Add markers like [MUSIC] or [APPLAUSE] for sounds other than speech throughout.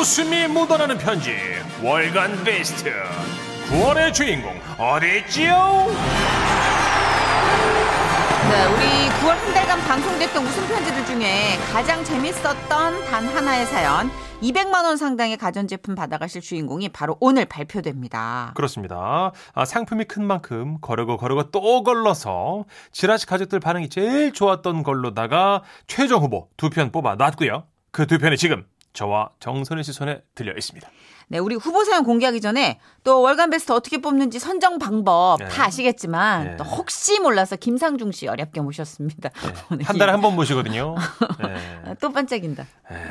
웃음이 묻어나는 편지 월간 베스트 9월의 주인공 어딨지요? 네, 우리 9월 한 달간 방송됐던 웃음 편지들 중에 가장 재밌었던 단 하나의 사연 200만 원 상당의 가전제품 받아가실 주인공이 바로 오늘 발표됩니다. 그렇습니다. 아, 상품이 큰 만큼 거르고 거르고 또 걸러서 지라시 가족들 반응이 제일 좋았던 걸로다가 최종 후보 두 편 뽑아 놨고요. 그 두 편이 지금 저와 정선희 씨 손에 들려 있습니다. 네, 우리 후보 사연 공개하기 전에 또 월간 베스트 어떻게 뽑는지 선정 방법 네. 다 아시겠지만 네. 또 혹시 몰라서 김상중 씨 어렵게 모셨습니다. 네. [LAUGHS] 한 달에 한 번 모시거든요. [LAUGHS] 네. 아, 또 반짝인다.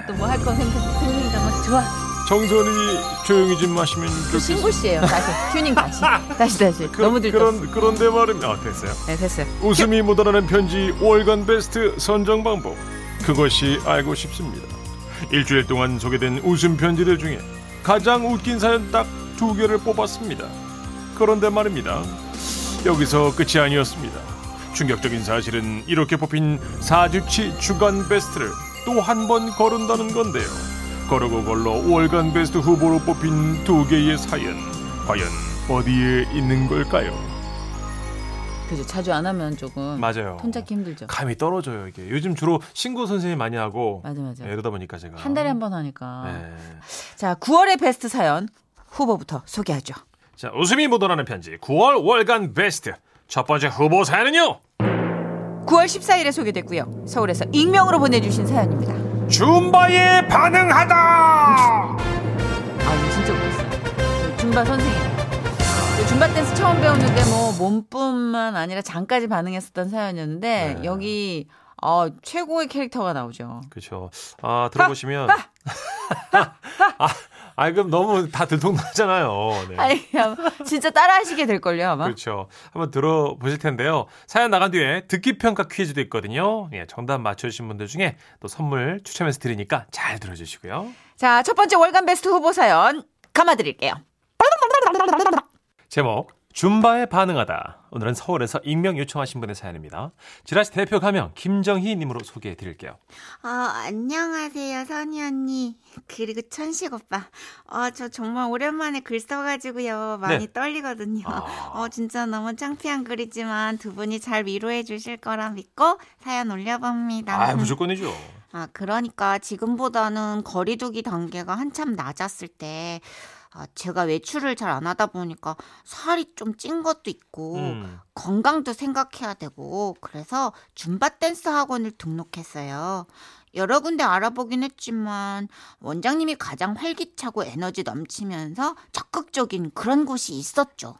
또 뭐할거 생각 생각나면 좋아. 정선희 조용히 좀 마시면 그 좋겠어. 신고 씨예요. 다시 튜닝 다시 [LAUGHS] 다시 다시 너무 들떴어. 그런 그런데 말입니다. 아, 됐어요. 네, 됐어요. 웃음이 묻어나는 편지 월간 베스트 선정 방법 그것이 알고 싶습니다. 일주일 동안 소개된 웃음 편지들 중에 가장 웃긴 사연 딱 두 개를 뽑았습니다. 그런데 말입니다. 여기서 끝이 아니었습니다. 충격적인 사실은 이렇게 뽑힌 4주치 주간 베스트를 또 한 번 거른다는 건데요. 거르고 걸러 월간 베스트 후보로 뽑힌 두 개의 사연 과연 어디에 있는 걸까요? 그죠. 자주 안 하면 조금 맞아요. 톤 잡기 힘들죠. 감이 떨어져요 이게 요즘 주로 신고 선생님 많이 하고 맞아 맞아. 예, 이러다 보니까 제가 한 달에 한 번 하니까. 예. 자, 9월의 베스트 사연 후보부터 소개하죠. 자 웃음이 묻어나는 편지 9월 월간 베스트 첫 번째 후보 사연은요 9월 14일에 소개됐고요. 서울에서 익명으로 보내주신 사연입니다. 줌바에 반응하다 아, 진짜 웃겼어요. 그 줌바 선생님. 그 줌바 댄스 처음 배우는데 뭐 몸뿐만 아니라 장까지 반응했었던 사연이었는데 네. 여기 어, 최고의 캐릭터가 나오죠. 그렇죠 아 들어보시면 [LAUGHS] 아, 아 그럼 너무 다 들통나잖아요 네. 아니, 진짜 따라하시게 될 걸요, 아마. 그렇죠. 한번 들어보실 텐데요. 사연 나간 뒤에 듣기 평가 퀴즈도 있거든요. 예, 정답 맞춰주신 분들 중에 또 선물 추첨해서 드리니까 잘 들어주시고요. 자, 첫 번째 월간 베스트 후보 사연 감아드릴게요. 제목 줌바에 반응하다. 오늘은 서울에서 익명 요청하신 분의 사연입니다. 지라시 대표 가명 김정희 님으로 소개해 드릴게요. 아, 안녕하세요, 선희 언니. 그리고 천식 오빠. 어, 저 정말 오랜만에 글 써가지고요. 많이 네. 떨리거든요. 아. 어, 진짜 너무 창피한 글이지만 두 분이 잘 위로해 주실 거라 믿고 사연 올려봅니다. 아, 무조건이죠. 아, 그러니까 지금보다는 거리두기 단계가 한참 낮았을 때, 아, 제가 외출을 잘 안 하다 보니까 살이 좀 찐 것도 있고, 음. 건강도 생각해야 되고, 그래서 줌바 댄스 학원을 등록했어요. 여러 군데 알아보긴 했지만, 원장님이 가장 활기차고 에너지 넘치면서 적극적인 그런 곳이 있었죠.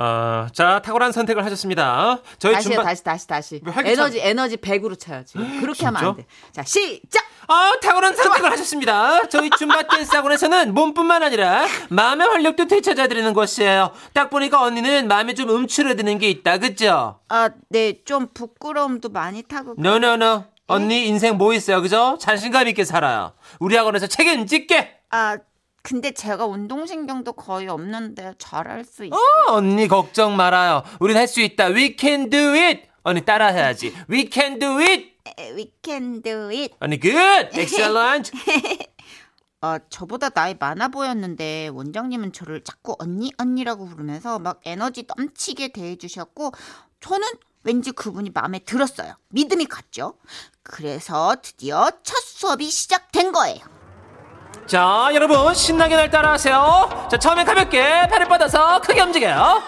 아, 자, 탁월한 선택을 하셨습니다. 저희 다시요, 줌바 다시, 다시, 다시. 에너지, 에너지 100으로 차요, 지금. 그렇게 하면 안 돼. 자, 시작! 아, 탁월한 선택을 하셨습니다. 저희 줌바 댄스 학원에서는 몸뿐만 아니라 마음의 활력도 되찾아드리는 곳이에요. 딱 보니까 언니는 마음에 좀 움츠러드는 게 있다, 그죠? 아, 네, 좀 부끄러움도 많이 타고. No no no. 언니 인생 뭐 있어요, 그죠? 자신감 있게 살아요. 우리 학원에서 책임질게. 아, 근데 제가 운동신경도 거의 없는데 잘할 수 있어요. 어, 언니 걱정 말아요. 우린 할 수 있다. We can do it. 언니 따라해야지. [LAUGHS] We can do it. We can do it. 언니 good. Excellent. 아, [LAUGHS] 저보다 나이 많아 보였는데 원장님은 저를 자꾸 언니 언니라고 부르면서 막 에너지 넘치게 대해 주셨고 저는 왠지 그분이 마음에 들었어요. 믿음이 갔죠. 그래서 드디어 첫 수업이 시작된 거예요. 자, 여러분 신나게 날 따라하세요. 자, 처음엔 가볍게 팔을 뻗어서 크게 움직여요.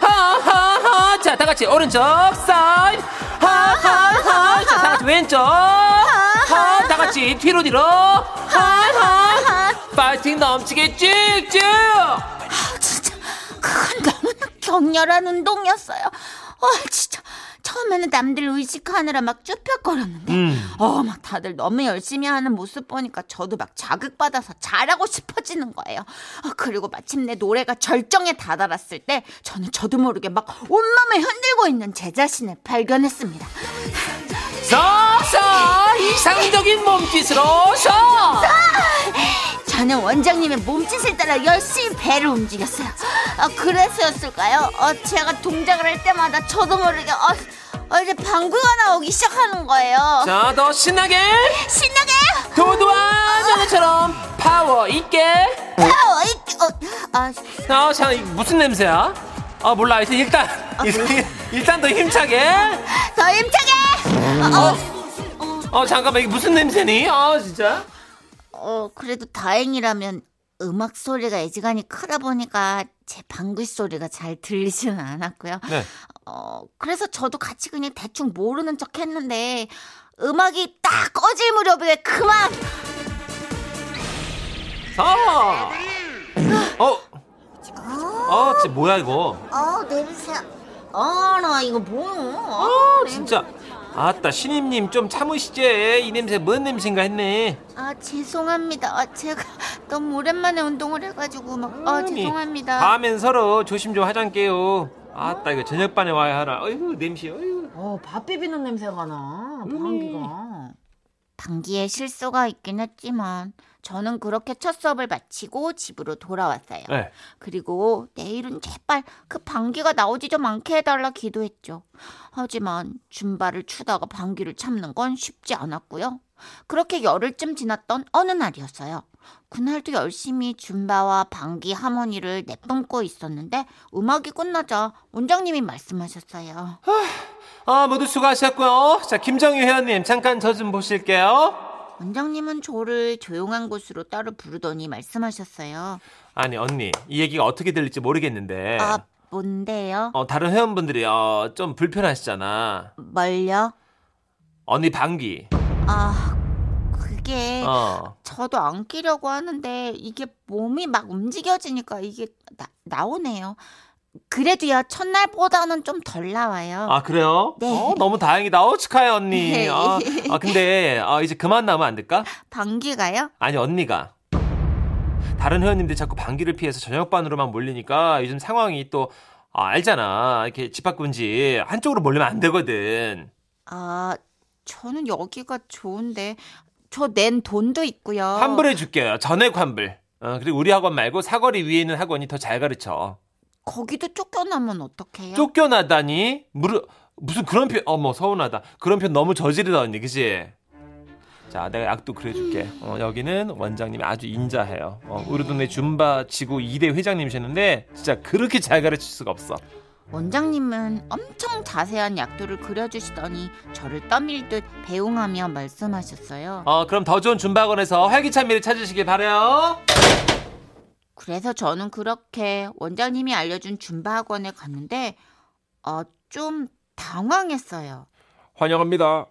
하하하. 자, 다 같이 오른쪽 사이드. 하하하. 자, 다 같이 왼쪽. 하. 다 같이 뒤로 뒤로. 하하. 파이팅 넘치게 쭉쭉. 진짜 그건 너무나 격렬한 운동이었어요. 와 진짜 처음에는 남들 의식하느라 막 쭈뼛거렸는데 어막 다들 너무 열심히 하는 모습 보니까 저도 막 자극받아서 잘하고 싶어지는 거예요. 아, 그리고 마침내 노래가 절정에 다다랐을 때 저는 저도 모르게 막 온몸을 흔들고 있는 제 자신을 발견했습니다. 서서 이상적인 몸짓으로 서. 저는 원장님의 몸짓을 따라 열심히 배를 움직였어요. 아, 그래서였을까요? 어, 제가 동작을 할 때마다 저도 모르게 어, 어, 이제 방구가 나오기 시작하는 거예요. 자, 더 신나게. 신나게 도도한 연애처럼 파워 있게. 어, 이- 어, 아, 아, 참, 이게 무슨 냄새야? 아, 몰라. 하여튼 일단, 일단, 일단 더 힘차게. 더 힘차게! 어, 잠깐만, 이게 무슨 냄새니? 아, 진짜. 어, 그래도 다행이라면 음악 소리가 애지간히 크다 보니까 제 방귀 소리가 잘 들리지는 않았고요. 네. 어, 그래서 저도 같이 그냥 대충 모르는 척 했는데 음악이 딱 꺼질 무렵에 그만! 아! 어, 아, 진짜 뭐야, 이거. 어, 냄새. 아, 나 이거 뭐야? 아, 진짜. 아따, 신임님 좀 참으시지. 이 냄새 뭔 냄새인가 했네. 아, 죄송합니다. 아, 제가 너무 오랜만에 운동을 해가지고 막, 아, 죄송합니다. 다음엔 서로 조심 좀 하잔게요. 아따, 이거 저녁반에 와야 하라. 어이구, 냄새, 어이구. 어, 밥 비비는 냄새가 나. 방귀가. 방귀에 실수가 있긴 했지만 저는 그렇게 첫 수업을 마치고 집으로 돌아왔어요. 네. 그리고 내일은 제발 그 방귀가 나오지 좀 않게 해달라 기도했죠. 하지만 줌바를 추다가 방귀를 참는 건 쉽지 않았고요. 그렇게 열흘쯤 지났던 어느 날이었어요. 그날도 열심히 줌바와 방귀 하모니를 내뿜고 있었는데 음악이 끝나자 원장님이 말씀하셨어요. 아, 모두 수고하셨고요. 자, 김정희 회원님, 잠깐 저 좀 보실게요. 원장님은 저를 조용한 곳으로 따로 부르더니 말씀하셨어요. 아니, 언니, 이 얘기가 어떻게 들릴지 모르겠는데. 아, 뭔데요? 어, 다른 회원분들이 어, 좀 불편하시잖아. 뭘요? 언니 방귀. 아, 그게 어. 저도 안 끼려고 하는데 이게 몸이 막 움직여지니까 이게 나, 나오네요. 그래도요 첫날보다는 좀 덜 나와요. 아, 그래요? 네. 어, 너무 다행이다. 어, 축하해, 언니. [LAUGHS] 네. 아, 아, 근데, 아, 이제 그만 나오면 안 될까? 방귀가요? 아니, 언니가. 다른 회원님들 자꾸 방귀를 피해서 저녁반으로만 몰리니까 요즘 상황이 또, 아, 알잖아. 이렇게 집합군지 한쪽으로 몰리면 안 되거든. 아, 저는 여기가 좋은데 저 낸 돈도 있고요. 환불해 줄게요. 전액 환불. 어, 그리고 우리 학원 말고 사거리 위에 있는 학원이 더 잘 가르쳐. 거기도 쫓겨나면 어떡해요? 쫓겨나다니? 무르, 무슨 그런 편, 어머, 서운하다. 그런 편 너무 저지르다, 언니, 그지? 자, 내가 약도 그려줄게. 어, 여기는 원장님이 아주 인자해요. 어, 우리 동네 줌바 지구 2대 회장님이셨는데, 진짜 그렇게 잘 가르칠 수가 없어. 원장님은 엄청 자세한 약도를 그려주시더니 저를 떠밀 듯 배웅하며 말씀하셨어요. 어, 그럼 더 좋은 줌바 학원에서 활기찬 미를 찾으시길 바래요 그래서 저는 그렇게 원장님이 알려준 줌바 학원에 갔는데 어, 좀 당황했어요. 환영합니다.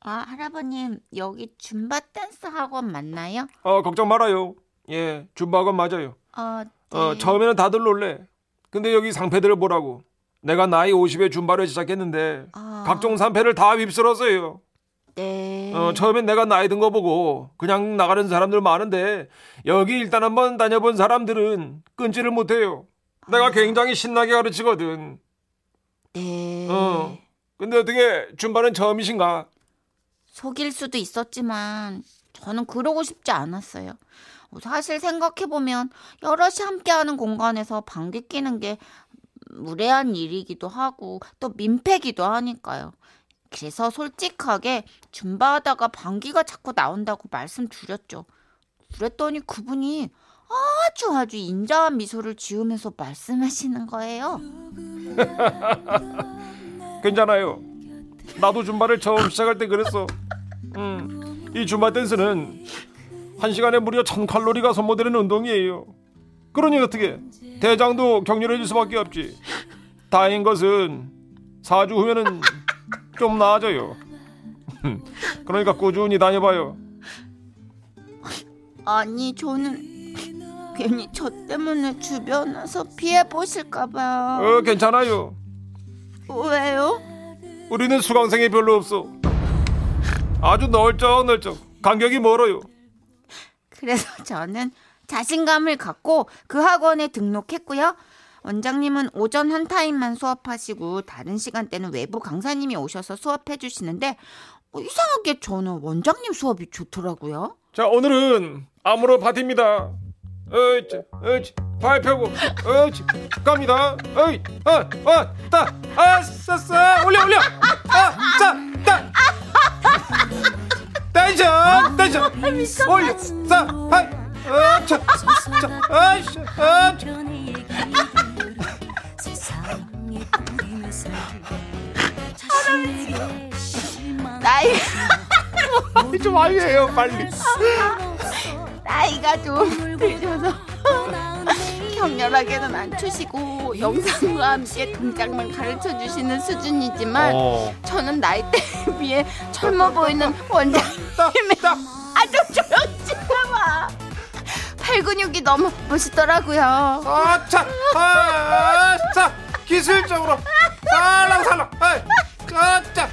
아, 할아버님, 여기 줌바 댄스 학원 맞나요? 어, 걱정 말아요. 예, 줌바건 맞아요. 어, 네. 어, 처음에는 다들 놀래. 근데 여기 상패들을 보라고. 내가 나이 50에 줌바를 시작했는데 아. 각종 상패를 다 휩쓸었어요. 네. 어, 처음엔 내가 나이 든 거 보고 그냥 나가는 사람들 많은데 여기 일단 한번 다녀본 사람들은 끊지를 못해요. 내가 굉장히 신나게 가르치거든. 네. 어. 근데 어떻게 줌바는 처음이신가? 속일 수도 있었지만 저는 그러고 싶지 않았어요. 사실 생각해보면 여럿이 함께하는 공간에서 방귀 뀌는 게 무례한 일이기도 하고 또 민폐기도 하니까요. 그래서 솔직하게 줌바하다가 방귀가 자꾸 나온다고 말씀드렸죠. 그랬더니 그분이 아주 아주 인자한 미소를 지으면서 말씀하시는 거예요. [LAUGHS] 괜찮아요. 나도 줌바를 처음 시작할 때 그랬어. 음, 이 줌바 댄스는 한 시간에 무려 천 칼로리가 소모되는 운동이에요. 그러니 어떻게 대장도 격렬해질 수밖에 없지. 다행인 것은 4주 후면은 좀 나아져요. [LAUGHS] 그러니까 꾸준히 다녀봐요. 아니 저는 괜히 저 때문에 주변에서 피해 보실까봐요. 어, 괜찮아요. 왜요? 우리는 수강생이 별로 없어. 아주 널쩍널쩍 간격이 멀어요. 그래서 저는 자신감을 갖고 그 학원에 등록했고요. 원장님은 오전 한 타임만 수업하시고 다른 시간대는 외부 강사님이 오셔서 수업해 주시는데 어, 이상하게 저는 원장님 수업이 좋더라고요. 자 오늘은 파티입니다. 어이치, 어이치, 발표고, 어이치, 갑니다. 어이, 어, 어, 따, 아, 싸싸, 올려, 올려, 아, 짜, 따. 올려 자 하이 어차 자 아이씨 어차 나이 [LAUGHS] 좀 알려요 빨리 나이가 좀 드셔서 [LAUGHS] 격렬하게는 안 추시고 영상과 함께 동작만 가르쳐 주시는 수준이지만 어. 저는 나이대에 비해 젊어 보이는 원장님의 팔 근육이 너무 멋있더라고요. 어차 아차. 기술적으로. 살랑살랑. 아이 어차.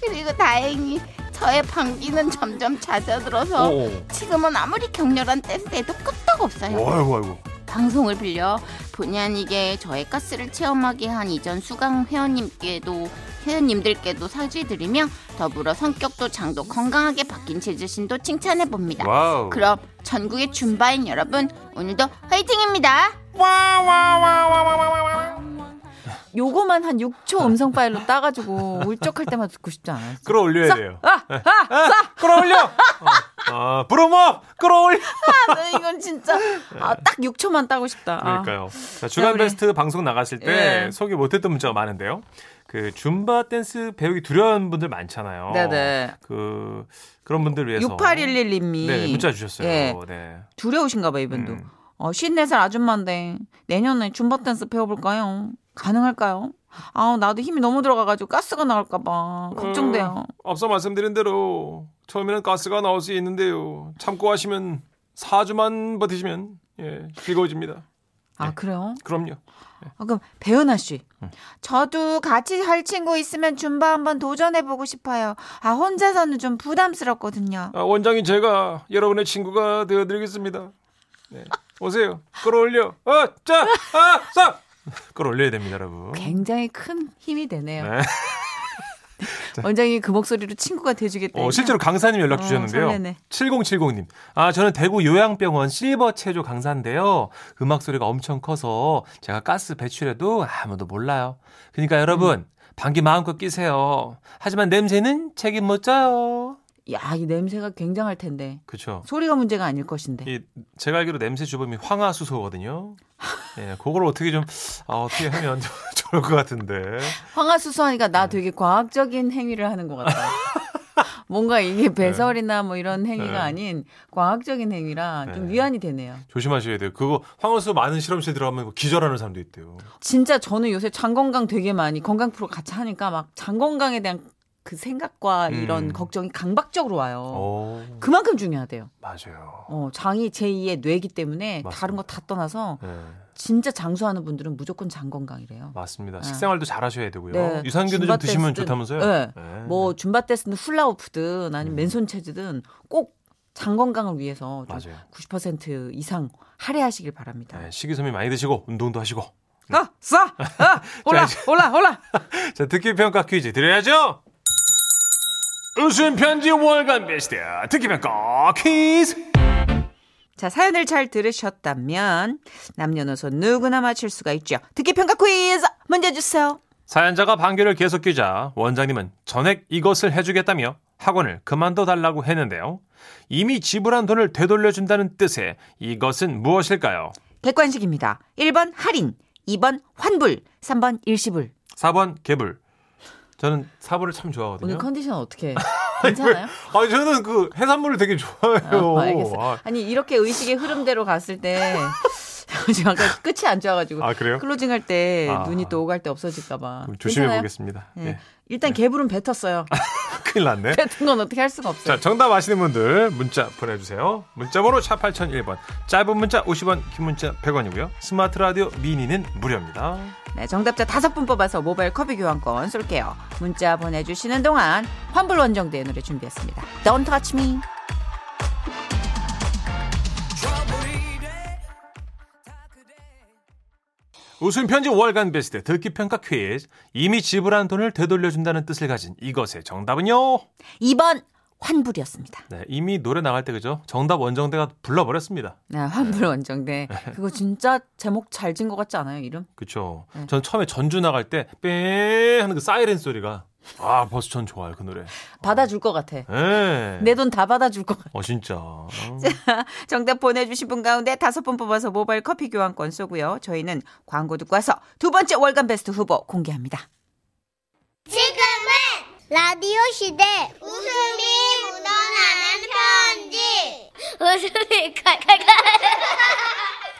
그리고 다행히 저의 방귀는 점점 잦아들어서 오. 지금은 아무리 격렬한 댄스에도 끄떡 없어요. 아이고 아이고 방송을 빌려 본의 아니게 저의 가스를 체험하게 한 이전 수강 회원님께도 회원님들께도 사죄드리며 더불어 성격도 장도 건강하게 바뀐 제 자신도 칭찬해 봅니다. 그럼 전국의 줌바인 여러분 오늘도 화이팅입니다. 요거만 한 6초 음성 파일로 따가지고 울적할 때마다 듣고 싶지 않아요? [LAUGHS] 끌어올려야 돼요 아, 아, 싸! 끌어올려 어, 어 브로모 끌어올려 아, [LAUGHS] 이건 진짜 아, 딱 6초만 따고 싶다. 아. 그러니까요. 자, 주간 우리- 베스트 방송 나갔을 때 예. 소개 못했던 문자가 많은데요. 그 줌바 댄스 배우기 두려운 분들 많잖아요. 네네. 그 그런 분들 위해서 6811님이 네, 문자 주셨어요. 예, 네. 두려우신가 봐 이분도. 음. 어, 54살 아줌마인데 내년에 줌바 댄스 배워볼까요? 가능할까요? 아 나도 힘이 너무 들어가가지고 가스가 나올까 봐 걱정돼요. 어, 앞서 말씀드린 대로 처음에는 가스가 나올 수 있는데요. 참고 하시면 4주만 버티시면 예, 즐거워집니다. 아 그래요? 그럼요. 아, 그럼 배은하 씨. 저도 같이 할 친구 있으면 줌바 한번 도전해 보고 싶어요. 아 혼자서는 좀 부담스럽거든요. 아, 원장이 제가 여러분의 친구가 되어 드리겠습니다. 네. 오세요. 끌어올려. 어, 자, 아, 싹. [LAUGHS] 끌어올려야 됩니다, 여러분. 굉장히 큰 힘이 되네요. 네. [LAUGHS] 원장이 그 목소리로 친구가 돼주겠다. 어, 실제로 강사님 연락 어, 주셨는데요. 설레네. 7070님. 아, 저는 대구 요양병원 실버 체조 강사인데요. 음악 소리가 엄청 커서 제가 가스 배출해도 아무도 몰라요. 그러니까 여러분, 방귀 마음껏 끼세요. 하지만 냄새는 책임 못 져요. 야, 이 냄새가 굉장할 텐데. 그렇죠. 소리가 문제가 아닐 것인데. 이 제가 알기로 냄새 주범이 황화수소거든요. 예, 그걸 어떻게 좀 아, 어떻게 하면 좋을 것 같은데. 황화수소하니까 나 네. 되게 과학적인 행위를 하는 것 같다. [LAUGHS] 뭔가 이게 배설이나 뭐 이런 행위가 네. 아닌 과학적인 행위라 좀 네. 위안이 되네요. 조심하셔야 돼요. 그거 황화수소 많은 실험실 들어가면 기절하는 사람도 있대요. 진짜 저는 요새 장 건강 되게 많이 건강 프로 같이 하니까 막 장 건강에 대한 그 생각과 이런 음. 걱정이 강박적으로 와요. 오, 그만큼 중요하대요. 맞아요. 어, 장이 제2의 뇌기 때문에 맞습니다. 다른 거 다 떠나서 네, 진짜 장수하는 분들은 무조건 장 건강이래요. 맞습니다. 네. 식생활도 잘 하셔야 되고요. 네. 유산균도 좀 드시면 좋다면서요? 네. 네. 뭐 줌바 댄스든 훌라후프든 아니면 음. 맨손 체즈든 꼭 장 건강을 위해서 좀 맞아요. 90% 이상 할애하시길 바랍니다. 네, 식이섬유 많이 드시고 운동도 하시고. 아, 싸! 아, [LAUGHS] 올라, 이제- 올라, 올라! [LAUGHS] 자, 듣기 평가 퀴즈 드려야죠. 웃음 편지 월간 베스트 듣기 평가 퀴즈. 자, 사연을 잘 들으셨다면 남녀노소 누구나 맞힐 수가 있죠. 듣기 평가 퀴즈 문제 주세요. 사연자가 방귀를 계속 뀌자 원장님은 전액 이것을 해주겠다며 학원을 그만둬 달라고 했는데요. 이미 지불한 돈을 되돌려준다는 뜻의 이것은 무엇일까요? 객관식입니다. 1번 할인, 2번 환불, 3번 일시불. 4번 개불. 저는 4번을 참 좋아하거든요. 오늘 컨디션 어떻게? [LAUGHS] 괜찮아요? 아니 저는 그 해산물을 되게 좋아해요. 어, 알겠어. 아, 아니 이렇게 의식의 흐름대로 갔을 때 [LAUGHS] 지금 아까 끝이 안 좋아가지고 아, 그래요? closing 할때 아. 눈이 또 오갈 데 없어질까봐 조심해? 보겠습니다. 네. 예. 일단 개불은 뱉었어요. [LAUGHS] 큰일 났네. [LAUGHS] 뱉은 건 어떻게 할 수가 없어요. 자, 정답 아시는 분들 문자 보내주세요. 문자번호 샵 8001번. 짧은 문자 50원, 긴 문자 100원이고요. 스마트 라디오 미니는 무료입니다. 네, 정답자 다섯 분 뽑아서 모바일 커피 교환권 쏠게요. 문자 보내주시는 동안 환불 원정대의 노래 준비했습니다. Don't touch me. 웃음 편지 월간 베스트 듣기 평가 퀴즈. 이미 지불한 돈을 되돌려준다는 뜻을 가진 이것의 정답은요. 2번 환불이었습니다. 네, 이미 노래 나갈 때 그죠? 정답 원정대가 불러버렸습니다. 네, 환불 원정대. 그거 진짜 제목 잘진것 같지 않아요, 이름? 그쵸. 네. 전 처음에 전주 나갈 때, 뺑 하는 그 사이렌 소리가 아 버스천 좋아요 그 노래. 받아줄 것 같아. 예. 내돈 다 받아줄 것 같아. 어 진짜. [LAUGHS] 어. 정답 보내주신 분 가운데 다섯 분 뽑아서 모바일 커피 교환권 쏘고요. 저희는 광고 듣고 와서 두 번째 월간 베스트 후보 공개합니다. 지금은 라디오 시대 웃음이 묻어나는 편지 웃음이 [LAUGHS] 칼칼칼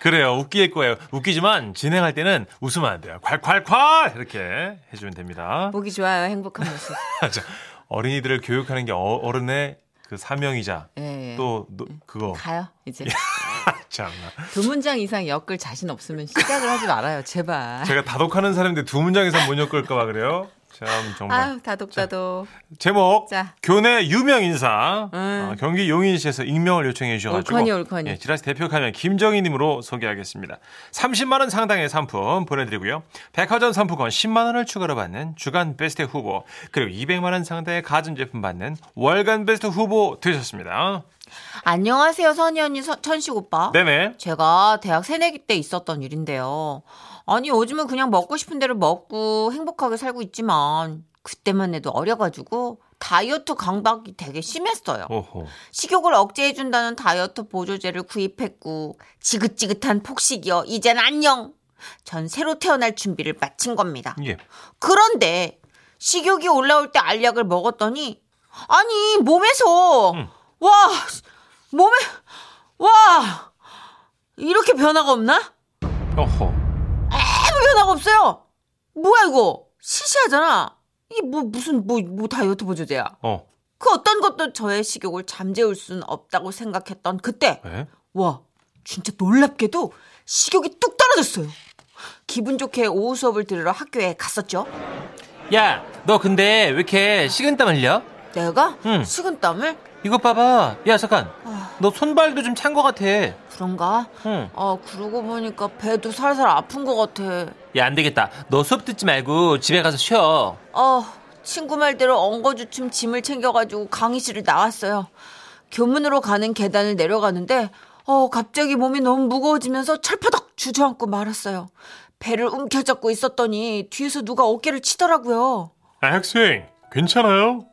그래요. 웃길 거예요. 웃기지만 진행할 때는 웃으면 안 돼요. 콸콸콸 이렇게 해주면 됩니다. 보기 좋아요. 행복한 모습. [LAUGHS] 자, 어린이들을 교육하는 게 어- 어른의 그 사명이자 예, 예. 또 노- 그거 가요 이제 [LAUGHS] 참나. 두 문장 이상 엮을 자신 없으면 시작을 하지 말아요 제발. 제가 다독하는 사람인데 두 문장 이상 못 엮을까봐 그래요. 참 정말. 아유 다독다독. 제목 자. 교내 유명 인사 음. 어, 경기 용인시에서 익명을 요청해 주셔가지고 옳거니, 옳거니. 예, 지라시 대표 가면 김정희님으로 소개하겠습니다. 30만 원 상당의 상품 보내드리고요. 백화점 상품권 10만 원을 추가로 받는 주간 베스트 후보 그리고 200만 원 상당의 가전제품 받는 월간 베스트 후보 되셨습니다. 안녕하세요 선희 언니 서- 천식 오빠. 네네. 제가 대학 새내기 때 있었던 일인데요. 아니 요즘은 그냥 먹고 싶은 대로 먹고 행복하게 살고 있지만 그때만 해도 어려가지고 다이어트 강박이 되게 심했어요. 오호. 식욕을 억제해준다는 다이어트 보조제를 구입했고 지긋지긋한 폭식이요. 이젠 안녕. 전 새로 태어날 준비를 마친 겁니다. 예. 그런데 식욕이 올라올 때 알약을 먹었더니 아니 몸에서 음. 와 몸에 와 이렇게 변화가 없나? 어허. 아무 변화가 없어요. 뭐야 이거 시시하잖아. 이게 뭐 무슨 뭐뭐 다이어트 보조제야. 어. 그 어떤 것도 저의 식욕을 잠재울 수는 없다고 생각했던 그때 예? 와 진짜 놀랍게도 식욕이 뚝 떨어졌어요. 기분 좋게 오후 수업을 들으러 학교에 갔었죠. 야, 너 근데 왜 이렇게 식은땀 흘려? 내가 응. 식은땀을 이것 봐봐. 야, 잠깐. 너 손발도 좀 찬 것 같아. 그런가? 응. 아 그러고 보니까 배도 살살 아픈 것 같아. 야, 안 되겠다. 너 수업 듣지 말고 집에 가서 쉬어. 아 친구 말대로 엉거주춤 짐을 챙겨가지고 강의실을 나왔어요. 교문으로 가는 계단을 내려가는데 어 갑자기 몸이 너무 무거워지면서 철퍼덕 주저앉고 말았어요. 배를 움켜잡고 있었더니 뒤에서 누가 어깨를 치더라고요. 아, 학생 괜찮아요?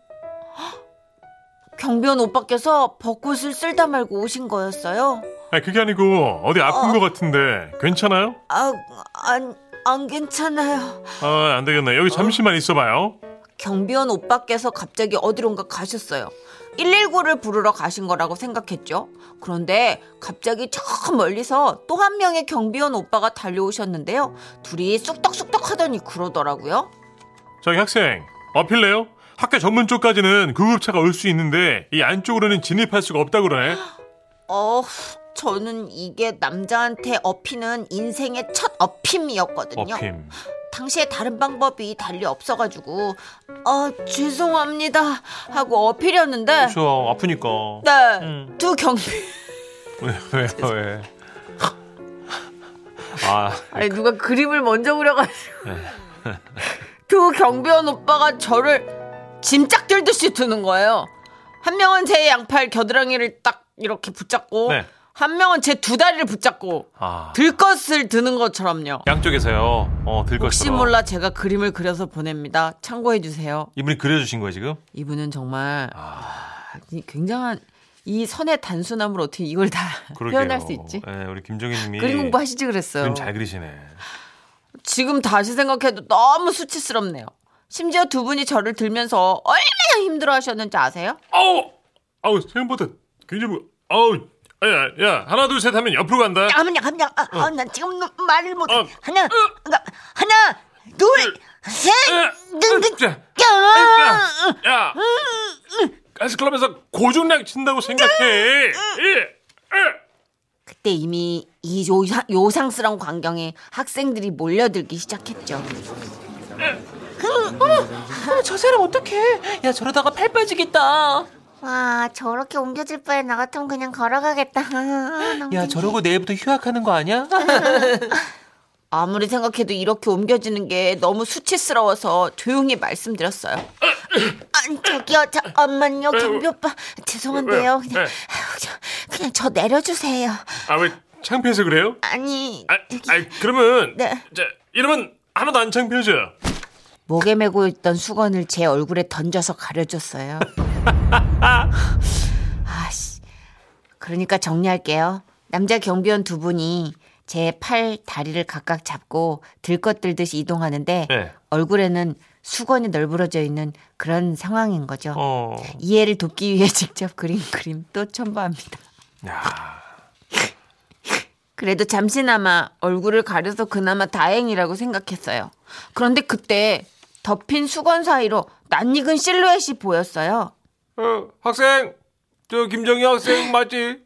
경비원 오빠께서 벚꽃을 쓸다 말고 오신 거였어요. 아, 그게 아니고 어디 아픈 것 같은데 괜찮아요? 아, 안, 안 괜찮아요. 아, 안 되겠네. 여기 잠시만 있어봐요. 경비원 오빠께서 갑자기 어디론가 가셨어요. 119를 부르러 가신 거라고 생각했죠. 그런데 갑자기 저 멀리서 또 한 명의 경비원 오빠가 달려오셨는데요. 둘이 쑥덕쑥덕 하더니 그러더라고요. 저기 학생 어필래요? 학교 전문 쪽까지는 구급차가 올 수 있는데 이 안쪽으로는 진입할 수가 없다 그러네. 어, 저는 이게 남자한테 어피는 인생의 첫 어핌이었거든요. 어핌. 당시에 다른 방법이 달리 없어가지고 아 죄송합니다 하고 어필이었는데 그렇죠. 아프니까. 네, 음. 두 경비 왜, 왜, 왜. 아, 아니 누가 그림을 먼저 그려가지고 두 경비원 오빠가 저를 짐짝 들듯이 드는 거예요. 한 명은 제 양팔 겨드랑이를 딱 이렇게 붙잡고 네. 한 명은 제 두 다리를 붙잡고 아. 들것을 드는 것처럼요. 양쪽에서요. 어, 들것 혹시 몰라 제가 그림을 그려서 보냅니다. 참고해 주세요. 이분이 그려주신 거예요 지금? 이분은 정말 이 굉장한 이 선의 단순함으로 어떻게 이걸 다 [LAUGHS] 그러게요. 표현할 수 있지? 네, 우리 김정희님이 그림 공부하시지 그랬어요. 그림 잘 그리시네. 지금 다시 생각해도 너무 수치스럽네요. 심지어 두 분이 저를 들면서 얼마나 힘들어 하셨는지 아세요? 아우, 아우 생각보다 굉장히 뭐- 아우, 야, 야, 하나 둘 셋 하면 옆으로 간다. 잠깐만요, 잠깐만요. 아, 아, 난 지금 말을 못해. 어. 하나, 그러니까 하나, 둘, 셋, 능, 능, 자, 야! 야, 야, 가스클럽에서 고중량 친다고 생각해. 예. 그때 이미 이 요상, 요상스러운 광경에 학생들이 몰려들기 시작했죠. 어머, 저 사람 어떡해. 야, 저러다가 팔 빠지겠다. 와, 저렇게 옮겨질 바에 나 같으면 그냥 걸어가겠다. 아, [LAUGHS] 너무 야, 저러고 내일부터 휴학하는 거 아니야? [LAUGHS] 아무리 생각해도 이렇게 옮겨지는 게 너무 수치스러워서 조용히 말씀드렸어요. 아니, 저기요, 잠깐만요, 경비 오빠. 죄송한데요. 그냥, 그냥 저 내려주세요. 아, 왜 창피해서 그래요? 아니, 아, 아 그러면 네. 자, 이러면 하나도 안 창피하죠? 목에 메고 있던 수건을 제 얼굴에 던져서 가려줬어요. [LAUGHS] 아씨. 그러니까 정리할게요. 남자 경비원 두 분이 제 팔, 다리를 각각 잡고 들것 들듯이 이동하는데 네. 얼굴에는 수건이 널브러져 있는 그런 상황인 거죠. 어. 이해를 돕기 위해 [LAUGHS] 직접 그린 그림 또 첨부합니다. 야. [LAUGHS] 그래도 잠시나마 얼굴을 가려서 그나마 다행이라고 생각했어요. 그런데 그때 덮인 수건 사이로 낯익은 실루엣이 보였어요. 어, 학생. 저 김정희 학생 맞지?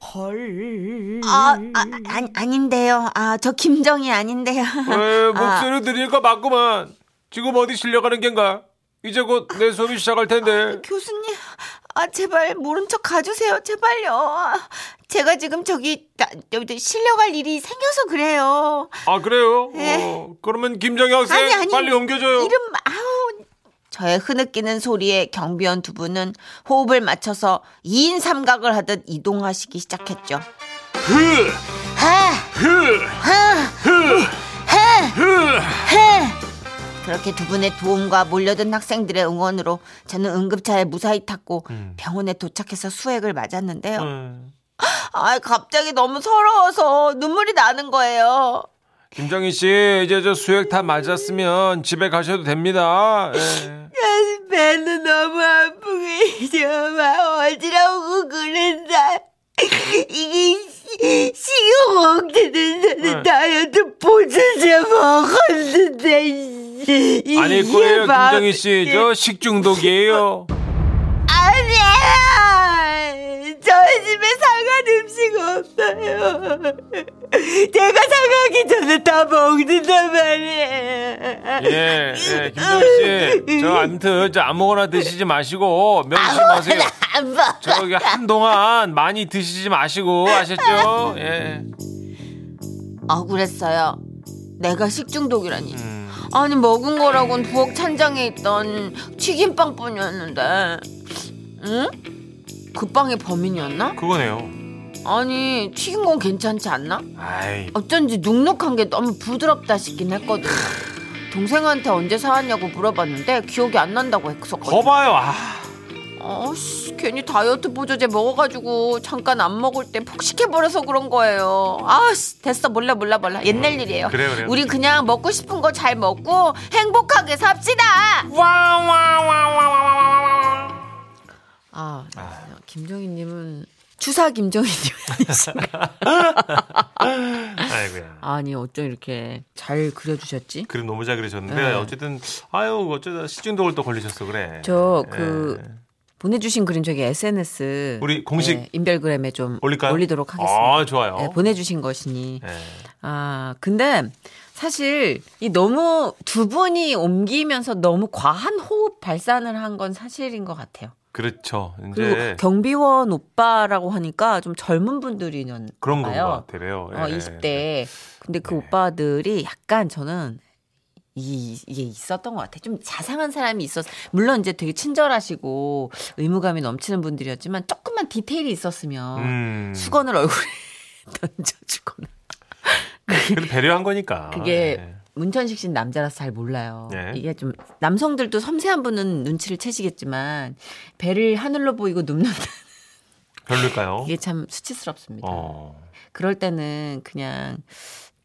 아, 아 아니, 아닌데요. 아, 저 김정희 아닌데요. [LAUGHS] 에, 목소리 들으니까 맞구만. 지금 어디 실려가는 겐가? 이제 곧 내 수업이 시작할 텐데. 교수님, 아, 제발 모른 척 가주세요. 제발요. 아, 제가 지금 저기, 나, 실려갈 일이 생겨서 그래요. 아 그래요? 네. 어, 그러면 김정희 학생 아니, 아니. 빨리 옮겨줘요. 이름, 아우. 저의 흐느끼는 소리에 경비원 두 분은 호흡을 맞춰서 2인 삼각을 하듯 이동하시기 시작했죠. 흐, 하, 흐, 하, 흐, 하, 흐. 하. 그렇게 두 분의 도움과 몰려든 학생들의 응원으로 저는 응급차에 무사히 탔고 병원에 도착해서 수액을 맞았는데요. 음. 아, 갑자기 너무 서러워서 눈물이 나는 거예요. 김정희 씨 이제 저 수액 다 맞았으면 집에 가셔도 됩니다. 예. 배는 너무 아프고 이제 막 어지러우고 그런다. 이게 시- 식욕억제는 네. 다이어트 보조제 먹었는데 아닐 거예요, 막- 김정희 씨. 저 식중독이에요. 아니야. 저 집에 상한 음식 없어요. 제가 상하기 전에 다 먹는단 말이에요. 예, 예, 김정희 씨. 저 아무튼 저 아무거나 드시지 마시고 명심하세요. 안 먹어. 저기 한동안 많이 드시지 마시고 아셨죠? 예. 억울했어요. 내가 식중독이라니. 음. 아니 먹은 거라곤 부엌 찬장에 있던 튀김빵뿐이었는데, 응? 그 빵이 범인이었나? 그거네요. 아니 튀긴 건 괜찮지 않나? 아이. 어쩐지 눅눅한 게 너무 부드럽다 싶긴 했거든. 동생한테 언제 사왔냐고 물어봤는데 기억이 안 난다고 했었거든. 거봐요. 아. 아씨 괜히 다이어트 보조제 먹어가지고 잠깐 안 먹을 때 폭식해버려서 그런 거예요. 아씨 됐어 몰라 몰라 몰라 옛날 일이에요. 그래요, 그래요. 우리 그냥 먹고 싶은 거 잘 먹고 행복하게 삽시다. 아, 김정희님은 추사 김정희님 아니신가? [LAUGHS] 아이고야. 아니 어쩜 이렇게 잘 그려주셨지? 그림 너무 잘 그리셨는데 네. 어쨌든 아유 어쩌다 식중독을 또 걸리셨어 그래. 저 예. 그 보내주신 그림 저기 SNS 우리 공식 네, 인별그램에 좀 올릴까요? 올리도록 하겠습니다. 아 좋아요. 네, 보내주신 것이니 예. 아 근데 사실 이 너무 두 분이 옮기면서 너무 과한 호흡 발산을 한 건 사실인 것 같아요. 그렇죠. 그리고 이제 경비원 오빠라고 하니까 좀 젊은 분들이는 그런. 것 같아요. 어, 예. 20대. 근데 그 네. 오빠들이 약간 저는 이, 이게 있었던 것 같아요. 좀 자상한 사람이 있었, 물론 이제 되게 친절하시고 의무감이 넘치는 분들이었지만 조금만 디테일이 있었으면 음. 수건을 얼굴에 [LAUGHS] 던져주거나. 그래도 배려한 거니까. 그게 예. 문천식 씨는 남자라서 잘 몰라요. 네. 이게 좀 남성들도 섬세한 분은 눈치를 채시겠지만 배를 하늘로 보이고 눕는다. 별로일까요? 이게 참 수치스럽습니다. 어. 그럴 때는 그냥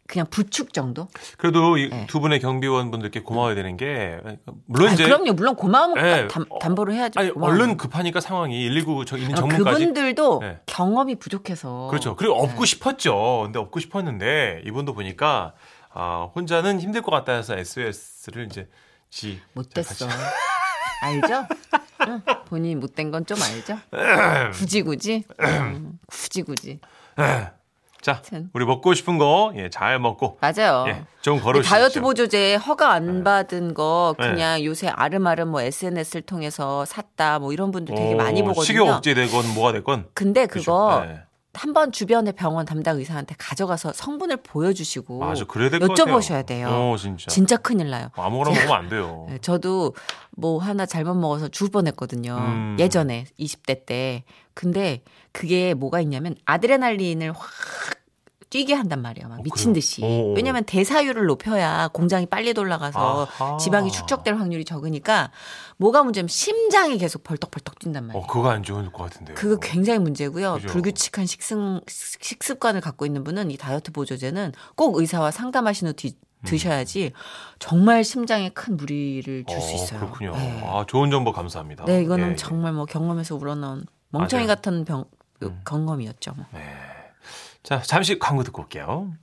그냥 부축 정도? 그래도 이 네. 두 분의 경비원 분들께 고마워야 되는 게 물론 아, 이제 그럼요. 물론 고마움을 네. 담, 담보를 해야죠. 아니. 얼른 급하니까 상황이 119 저 있는 아, 정문까지 그분들도 네. 경험이 부족해서 그렇죠. 그리고 업고 네. 싶었죠. 근데 업고 싶었는데 이분도 보니까 아, 혼자는 힘들 것 같다 해서 SOS를 이제 지 못됐어. [LAUGHS] 알죠? 응, 본인이 못된 건 좀 알죠? [LAUGHS] 굳이 굳이 음, 굳이 굳이 자, 참. 우리 먹고 싶은 거 예, 잘 먹고 맞아요. 예, 좀 걸으시죠. 다이어트 보조제 허가 안 받은 거 네. 그냥 요새 아름아름 뭐 SNS를 통해서 샀다 뭐 이런 분들 되게 어, 많이 보거든요. 식욕 억제되건 뭐가 됐건 근데? 그거 네. 한번 주변의 병원 담당 의사한테 가져가서 성분을 보여주시고 맞아, 그래야 될. 여쭤보셔야 돼요. 어, 진짜. 진짜 큰일 나요. 아무거나 먹으면 안 돼요. 네, 저도 뭐 하나 잘못 먹어서 죽을 뻔했거든요. 음. 예전에 20대 때. 근데 그게 뭐가 있냐면 아드레날린을 확 뛰게 한단 말이에요. 막 미친 그래요? 듯이. 오. 왜냐면 대사율을 높여야 공장이 빨리 돌아가서 아하. 지방이 축적될 확률이 적으니까 뭐가 문제면 심장이 계속 벌떡벌떡 뛴단 말이에요. 어, 그거 안 좋은 것 같은데요. 그거 굉장히 문제고요. 그죠. 불규칙한 식습, 식습관을 갖고 있는 분은 이 다이어트 보조제는 꼭 의사와 상담하신 후 뒤- 드셔야지 정말 심장에 큰 무리를 줄수 어, 있어요. 그렇군요. 네. 아, 좋은 정보 감사합니다. 네, 이거는 예, 정말 뭐 경험에서 우러나온 멍청이 맞아요. 음. 같은 병, 경험이었죠. 뭐. 예. 자, 잠시 광고 듣고 올게요.